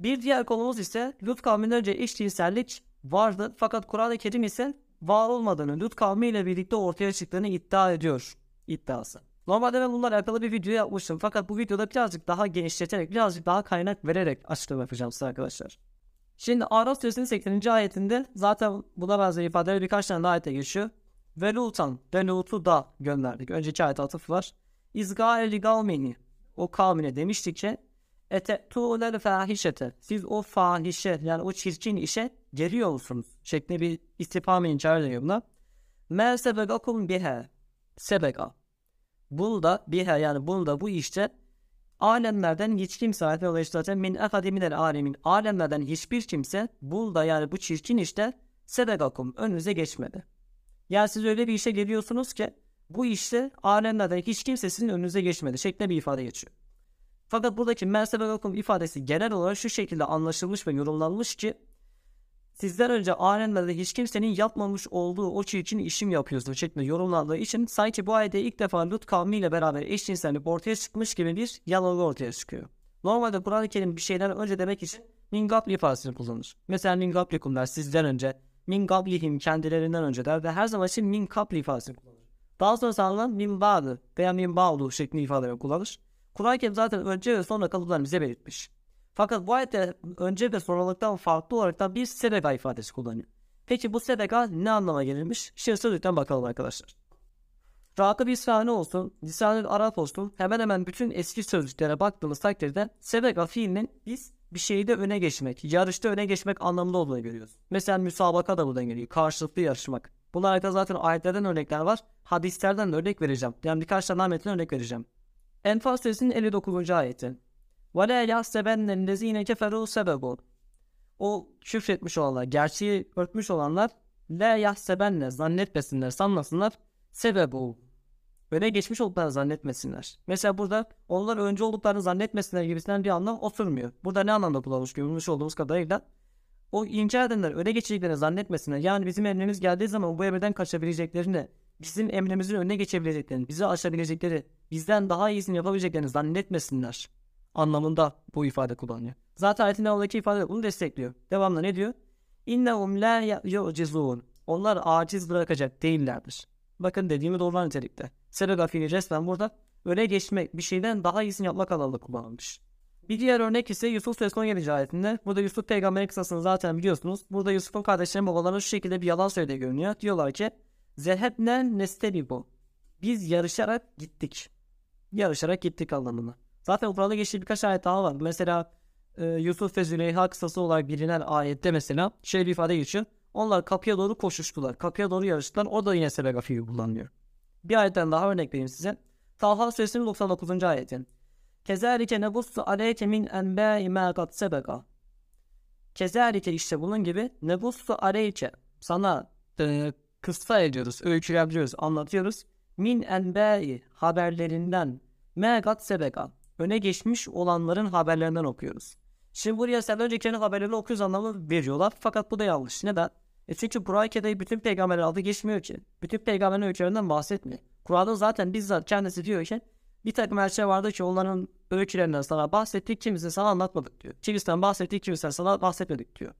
Bir diğer konumuz ise Lut kavminden önce eşcinsellik vardı fakat Kur'an-ı Kerim ise var olmadığını, Lut kavmi ile birlikte ortaya çıktığını iddia ediyor iddiası. Normalde ben bunlarla alakalı bir video yapmıştım fakat bu videoda birazcık daha genişleterek, birazcık daha kaynak vererek açıklama yapacağım size arkadaşlar. Şimdi Araf suresinin 80. ayetinde zaten buna benzer ifadeler birkaç tane daha ayette geçiyor. Ve Lutan ve Lut'u da gönderdik. Önceki ayet atıf var. İzgâeli gavmini o kavmine demişti ki Ete tuğlel fahişete siz o fahişe yani o çirkin işe geliyor musunuz? Şeklinde bir istifam inkar ediyor buna. Me sebegakum bihe sebega. Bunda bihe yani bunda bu işte alemlerden hiç kimse ayet ve zaten min akademiden alemin alemlerden hiçbir kimse bunda yani bu çirkin işte sebegakum önünüze geçmedi. Yani siz öyle bir işe geliyorsunuz ki bu işte alemlerden hiç kimse sizin önünüze geçmedi şeklinde bir ifade geçiyor. Fakat buradaki mertebe vakum ifadesi genel olarak şu şekilde anlaşılmış ve yorumlanmış ki sizden önce alemlerde hiç kimsenin yapmamış olduğu o çirkin işim yapıyorsunuz şeklinde yorumlandığı için sanki bu ayette ilk defa Lut kavmiyle beraber eşcinsellik ortaya çıkmış gibi bir yanılgı ortaya çıkıyor. Normalde Kur'an-ı Kerim bir şeyden önce demek için min ifadesini kullanır. Mesela min gablikum der sizden önce, min gablihim kendilerinden önce der ve her zaman için min kapli ifadesini kullanır. Daha sonra sağlanan min ba'dı veya min ba'du şeklinde ifadeleri kullanır. Kur'an-ı Kerim zaten önce ve sonra kalıplarını bize belirtmiş. Fakat bu ayette önce ve sonralıktan farklı olarak da bir sedeka ifadesi kullanıyor. Peki bu sedeka ne anlama gelirmiş? Şimdi sözlükten bakalım arkadaşlar. Rakıb İsfahane olsun, lisan Arap olsun hemen hemen bütün eski sözlüklere baktığımız takdirde sedeka fiilinin biz bir şeyde öne geçmek, yarışta öne geçmek anlamında olduğunu görüyoruz. Mesela müsabaka da buradan geliyor. Karşılıklı yarışmak. Bunlar hakkında zaten ayetlerden örnekler var. Hadislerden de örnek vereceğim. Yani birkaç tane örnek vereceğim. Enfal suresinin 59. ayeti. وَلَا يَحْسَبَنَّ الَّذ۪ينَ كَفَرُوا سَبَبُ O küfretmiş olanlar, gerçeği örtmüş olanlar la yahsebenne zannetmesinler, sanmasınlar sebebu. Öne geçmiş olduklarını zannetmesinler. Mesela burada onlar önce olduklarını zannetmesinler gibisinden bir anlam oturmuyor. Burada ne anlamda kullanılmış görmüş olduğumuz kadarıyla o inkar edenler öne geçeceklerini zannetmesinler. Yani bizim emrimiz geldiği zaman bu emirden kaçabileceklerini, bizim emrimizin önüne geçebileceklerini, bizi aşabilecekleri, bizden daha iyisini yapabileceklerini zannetmesinler anlamında bu ifade kullanıyor. Zaten ayetin devamındaki ifade bunu destekliyor. Devamlı ne diyor? İnnehum la yu'cizun. Onlar aciz bırakacak değillerdir. Bakın dediğimi doğrular nitelikte. Fiili resmen burada öne geçmek, bir şeyden daha iyisini yapmak anlamında kullanılmış. Bir diğer örnek ise Yusuf Suresi 17. ayetinde. Burada Yusuf peygamberin kısasını zaten biliyorsunuz. Burada Yusuf'un kardeşlerinin babalarına şu şekilde bir yalan söylediği görünüyor. Diyorlar ki Zehebne nestelibu. Biz yarışarak gittik. Yarışarak gittik anlamına. Zaten Kur'an'da geçtiği birkaç ayet daha var. Mesela e, Yusuf ve Züleyha kısası olarak bilinen ayette mesela şöyle bir ifade geçiyor. Onlar kapıya doğru koşuştular. Kapıya doğru yarıştılar. O da yine sebega fiili kullanılıyor. Bir ayetten daha örnek vereyim size. Taha suresinin 99. ayeti. Kezalike nebussu aleyke min enbâi mâ kat sebega. Kezalike işte bunun gibi nebussu aleyke sana e, kıssa ediyoruz, öykülendiriyoruz, anlatıyoruz. Min enbâi haberlerinden mâ kat sebega. Öne geçmiş olanların haberlerinden okuyoruz. Şimdi buraya sen öncekilerin haberlerini okuyoruz anlamı veriyorlar. Fakat bu da yanlış. Neden? E çünkü Kur'an-ı bütün peygamberler adı geçmiyor ki. Bütün peygamberin öykülerinden bahsetmiyor. Kur'an'da zaten bizzat kendisi diyor ki bir takım elçiler vardı ki onların öykülerinden sana bahsettik, kimisini sana anlatmadık diyor. Kimisinden bahsettik, kimisinden sana bahsetmedik diyor.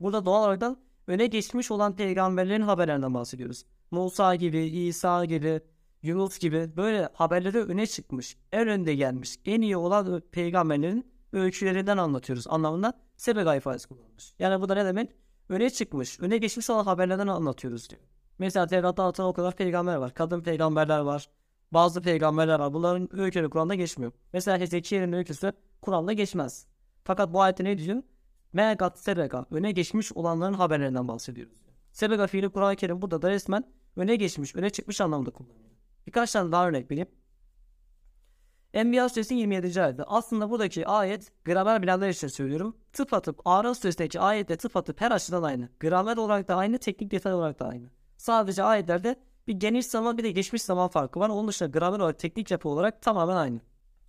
Burada doğal olarak öne geçmiş olan peygamberlerin haberlerinden bahsediyoruz. Musa gibi, İsa gibi, Yunus gibi böyle haberleri öne çıkmış, en önde gelmiş, en iyi olan peygamberlerin öykülerinden anlatıyoruz anlamında sebega ifadesi kullanılmış. Yani bu da ne demek? Öne çıkmış, öne geçmiş olan haberlerden anlatıyoruz diyor. Mesela Tevrat'ta atan o kadar peygamber var. Kadın peygamberler var. Bazı peygamberler var. Bunların öyküleri Kur'an'da geçmiyor. Mesela Hezekiel'in öyküsü Kur'an'da geçmez. Fakat bu ayette ne diyor? Megat sebega. Öne geçmiş olanların haberlerinden bahsediyoruz. Sebega fiili Kur'an-ı Kerim burada da resmen öne geçmiş, öne çıkmış anlamda kullanılıyor. Birkaç tane daha örnek vereyim. Enbiya suresi 27. ayette. Aslında buradaki ayet gramer bilenler için söylüyorum. Tıp atıp Araf suresindeki ayette tıp her açıdan aynı. Gramer olarak da aynı, teknik detay olarak da aynı. Sadece ayetlerde bir geniş zaman bir de geçmiş zaman farkı var. Onun dışında gramer olarak, teknik yapı olarak tamamen aynı.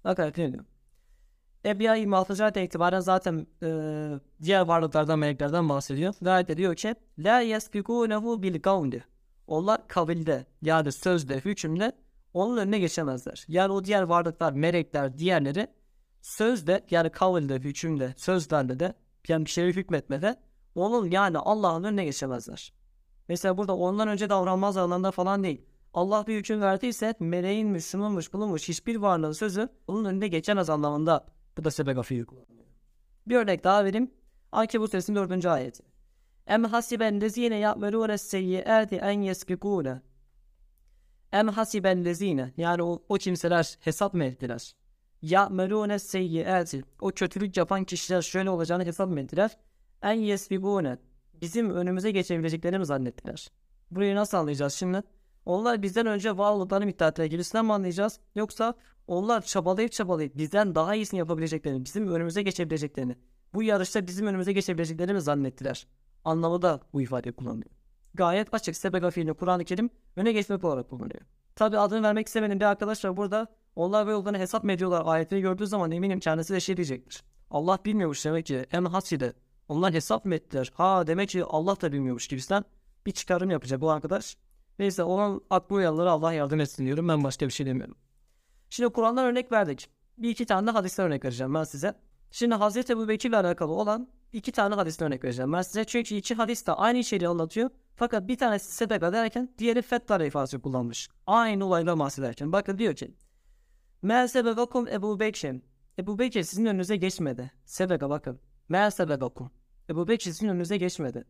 Hakaret ediyorum. Enbiya 26. ayette itibaren zaten e, diğer varlıklardan, meleklerden bahsediyor. Ve ayette diyor ki La yesbikunehu bil gavli. Onlar kabilde yani sözde, hükümde onun önüne geçemezler. Yani o diğer varlıklar, melekler, diğerleri sözde yani kavlde, hükümde, sözlerde de yani bir şeye hükmetmede onun yani Allah'ın önüne geçemezler. Mesela burada ondan önce davranmaz anlamda falan değil. Allah bir hüküm verdiyse meleğin Müslümanmış bulunmuş hiçbir varlığın sözü onun önünde geçemez anlamında bu da sebep afiyi. Bir örnek daha vereyim. Ankebut suresinin 4. ayeti. Em hasiben lezine ya'melûne seyyiâti en yesbikûne. Em hasiben lezine yani o, o kimseler hesap mı ettiler? Ya'melûne seyyiâti o kötülük yapan kişiler şöyle olacağını hesap mı ettiler? En yesbikûne bizim önümüze geçebileceklerini mi zannettiler? Burayı nasıl anlayacağız şimdi? Onlar bizden önce var olduklarını iddia ettiler. Gerisinden mi anlayacağız? Yoksa onlar çabalayıp çabalayıp bizden daha iyisini yapabileceklerini, bizim önümüze geçebileceklerini, bu yarışta bizim önümüze geçebileceklerini zannettiler? Anlamı da bu ifade kullanılıyor. Gayet açık sebega fiilini Kur'an-ı Kerim öne geçmek olarak kullanıyor. Tabi adını vermek istemedim bir arkadaş var burada. Onlar ve olduklarını hesap mı ediyorlar ayetini gördüğü zaman eminim kendisi de şey diyecektir. Allah bilmiyormuş demek ki hem haside. Onlar hesap mı ettiler? Ha demek ki Allah da bilmiyormuş gibisinden bir çıkarım yapacak bu arkadaş. Neyse olan aklı uyanlara Allah yardım etsin diyorum. Ben başka bir şey demiyorum. Şimdi Kur'an'dan örnek verdik. Bir iki tane de hadisten örnek vereceğim ben size. Şimdi Hazreti Ebu Bekir ile alakalı olan iki tane hadisten örnek vereceğim ben size. Çünkü iki hadis de aynı içeriği anlatıyor. Fakat bir tanesi sedeka derken diğeri fettara ifadesi kullanmış. Aynı olayla bahsederken. Bakın diyor ki. Mel sebegakum Ebu Bekir. Ebu Bekir sizin önünüze geçmedi. Sebeka bakın. Mel sebegakum. Ebu Bekir sizin önünüze geçmedi.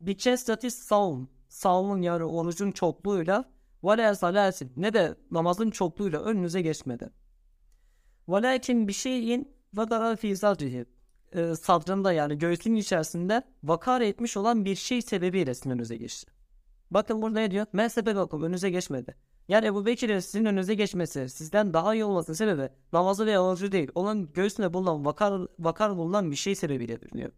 Biçestatis savun. Savun yani orucun çokluğuyla ve salatin ne de namazın çokluğuyla önünüze geçmedi. Velakin bir şeyin vakara fi sadrihi sadrında yani göğsünün içerisinde vakar etmiş olan bir şey sebebiyle sizin önünüze geçti. Bakın burada ne diyor? Men sebebakum önünüze geçmedi. Yani Ebu Bekir'in sizin önünüze geçmesi, sizden daha iyi olması sebebi namazı veya orucu değil. Onun göğsünde bulunan vakar, vakar bulunan bir şey sebebiyle diyor.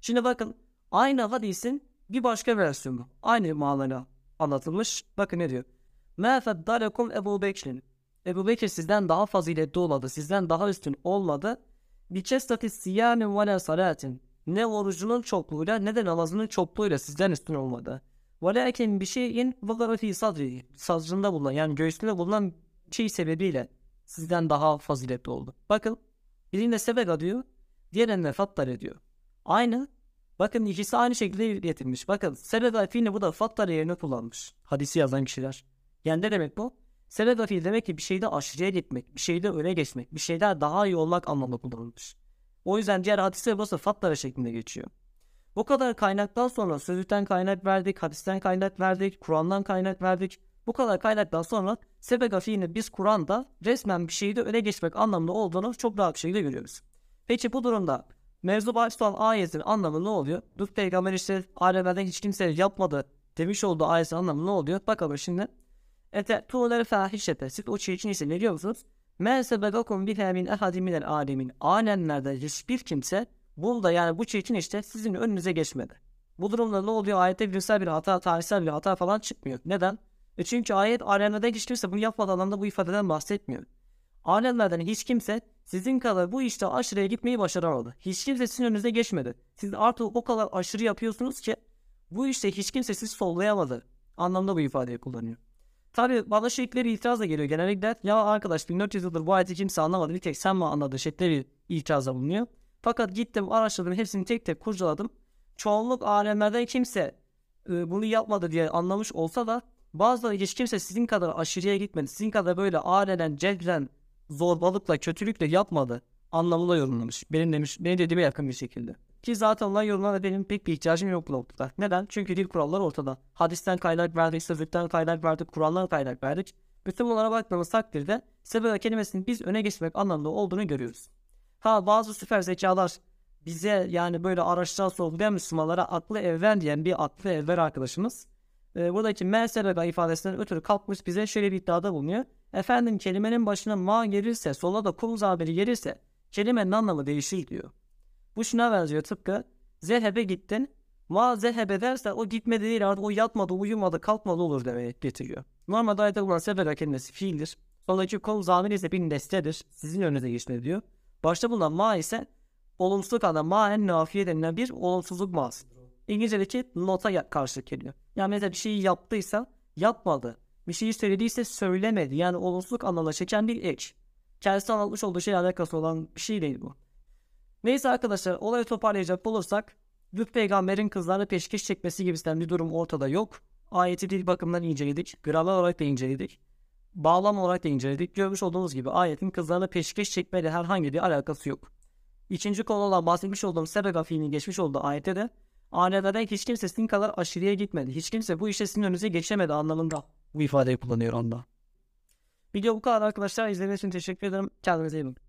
Şimdi bakın aynı hadisin bir başka versiyonu. Aynı manada anlatılmış. Bakın ne diyor? مَا فَدَّلَكُمْ Ebu Bekir'in. Ebu Bekir sizden daha faziletli olmadı, sizden daha üstün olmadı. Biçestati siyamin ve la salatin. Ne orucunun çokluğuyla ne de namazının çokluğuyla sizden üstün olmadı. Velakin bir şeyin vagara fi sadri. Sadrında bulunan yani göğsünde bulunan şey sebebiyle sizden daha faziletli oldu. Bakın birinde sebega diyor, diğerinde fattar ediyor. Aynı. Bakın ikisi aynı şekilde iletilmiş. Bakın sebega fiilini bu da fattar yerine kullanmış. Hadisi yazan kişiler. Yani ne demek bu? Sebeba fiil demek ki bir şeyde aşırıya gitmek, bir şeyde öne geçmek, bir şeyden daha iyi olmak anlamında kullanılmış. O yüzden diğer hadisler burası fatlara şeklinde geçiyor. Bu kadar kaynaktan sonra sözlükten kaynak verdik, hadisten kaynak verdik, Kur'an'dan kaynak verdik. Bu kadar kaynaktan sonra sebega fiilini biz Kur'an'da resmen bir şeyde öne geçmek anlamında olduğunu çok rahat bir şekilde görüyoruz. Peki bu durumda mevzu bahis olan ayetin anlamı ne oluyor? Dur peygamber işte alemlerden hiç kimse yapmadı demiş olduğu ayetin anlamı ne oluyor? Bakalım şimdi. Ete tuğları fahişete. Siz o çirkin ise ne diyorsunuz? Men sebegakum biha min ehadi alemin. Alemlerde hiçbir kimse bunda yani bu çirkin işte sizin önünüze geçmedi. Bu durumda ne oluyor? Ayette bilimsel bir hata, tarihsel bir hata falan çıkmıyor. Neden? E çünkü ayet alemlerden hiç kimse bunu yapmadan anlamda bu ifadeden bahsetmiyor. Alemlerden hiç kimse sizin kadar bu işte aşırıya gitmeyi başaramadı. Hiç kimse sizin önünüze geçmedi. Siz artık o kadar aşırı yapıyorsunuz ki bu işte hiç kimse sizi sollayamadı. Anlamda bu ifadeyi kullanıyor. Tabi bana şekilleri itiraz da geliyor genellikle. Ya arkadaş 1400 yıldır bu ayeti kimse anlamadı. Bir tek sen mi anladın şekilleri itirazda bulunuyor. Fakat gittim araştırdım hepsini tek tek kurcaladım. Çoğunluk alemlerden kimse e, bunu yapmadı diye anlamış olsa da bazıları hiç kimse sizin kadar aşırıya gitmedi. Sizin kadar böyle alenen, cebren, zorbalıkla, kötülükle yapmadı anlamında yorumlamış. Benim demiş, benim dediğime yakın bir şekilde. Ki zaten olan yorumlara benim pek bir ihtiyacım yok bu noktada. Neden? Çünkü dil kuralları ortada. Hadisten kaynak verdik, sözlükten kaynak verdik, kurallara kaynak verdik. Bütün bunlara baktığımız takdirde sebebe kelimesinin biz öne geçmek anlamda olduğunu görüyoruz. Ha bazı süper zekalar bize yani böyle araçlar sorgulayan Müslümanlara aklı evvel diyen bir aklı evvel arkadaşımız. E, buradaki mesebega ifadesinden ötürü kalkmış bize şöyle bir iddiada bulunuyor. Efendim kelimenin başına ma gelirse sola da kum zaberi gelirse kelimenin anlamı değişir diyor. Bu şuna benziyor tıpkı zehebe gittin. Ma zehebe derse o gitmedi değil artık o yatmadı, uyumadı, kalkmadı olur demeye getiriyor. Normalde ayette bulunan sebebe kelimesi fiildir. Sonraki kol zamir ise bir nesnedir. Sizin önünüze geçmedi diyor. Başta bulunan ma ise olumsuzluk anlamı ma en nafiye denilen bir olumsuzluk ma'sı. İngilizce'deki nota karşılık geliyor. Yani mesela bir şeyi yaptıysa yapmadı. Bir şeyi söylediyse söylemedi. Yani olumsuzluk anlamına çeken bir ek. kendisi anlatmış olduğu şeyle alakası olan bir şey değil bu. Neyse arkadaşlar olayı toparlayacak olursak Lut peygamberin kızlarla peşkeş çekmesi gibisinden bir durum ortada yok. Ayeti dil bakımından inceledik. Gramer olarak da inceledik. Bağlam olarak da inceledik. Görmüş olduğunuz gibi ayetin kızlarla peşkeş çekmeyle herhangi bir alakası yok. İkinci konu olan bahsetmiş olduğum sebega fiilinin geçmiş olduğu ayette de ailelerde hiç kimse sizin kadar aşırıya gitmedi. Hiç kimse bu işe sizin önünüze geçemedi anlamında bu ifadeyi kullanıyor onda. Video bu kadar arkadaşlar. İzlediğiniz için teşekkür ederim. Kendinize iyi bakın.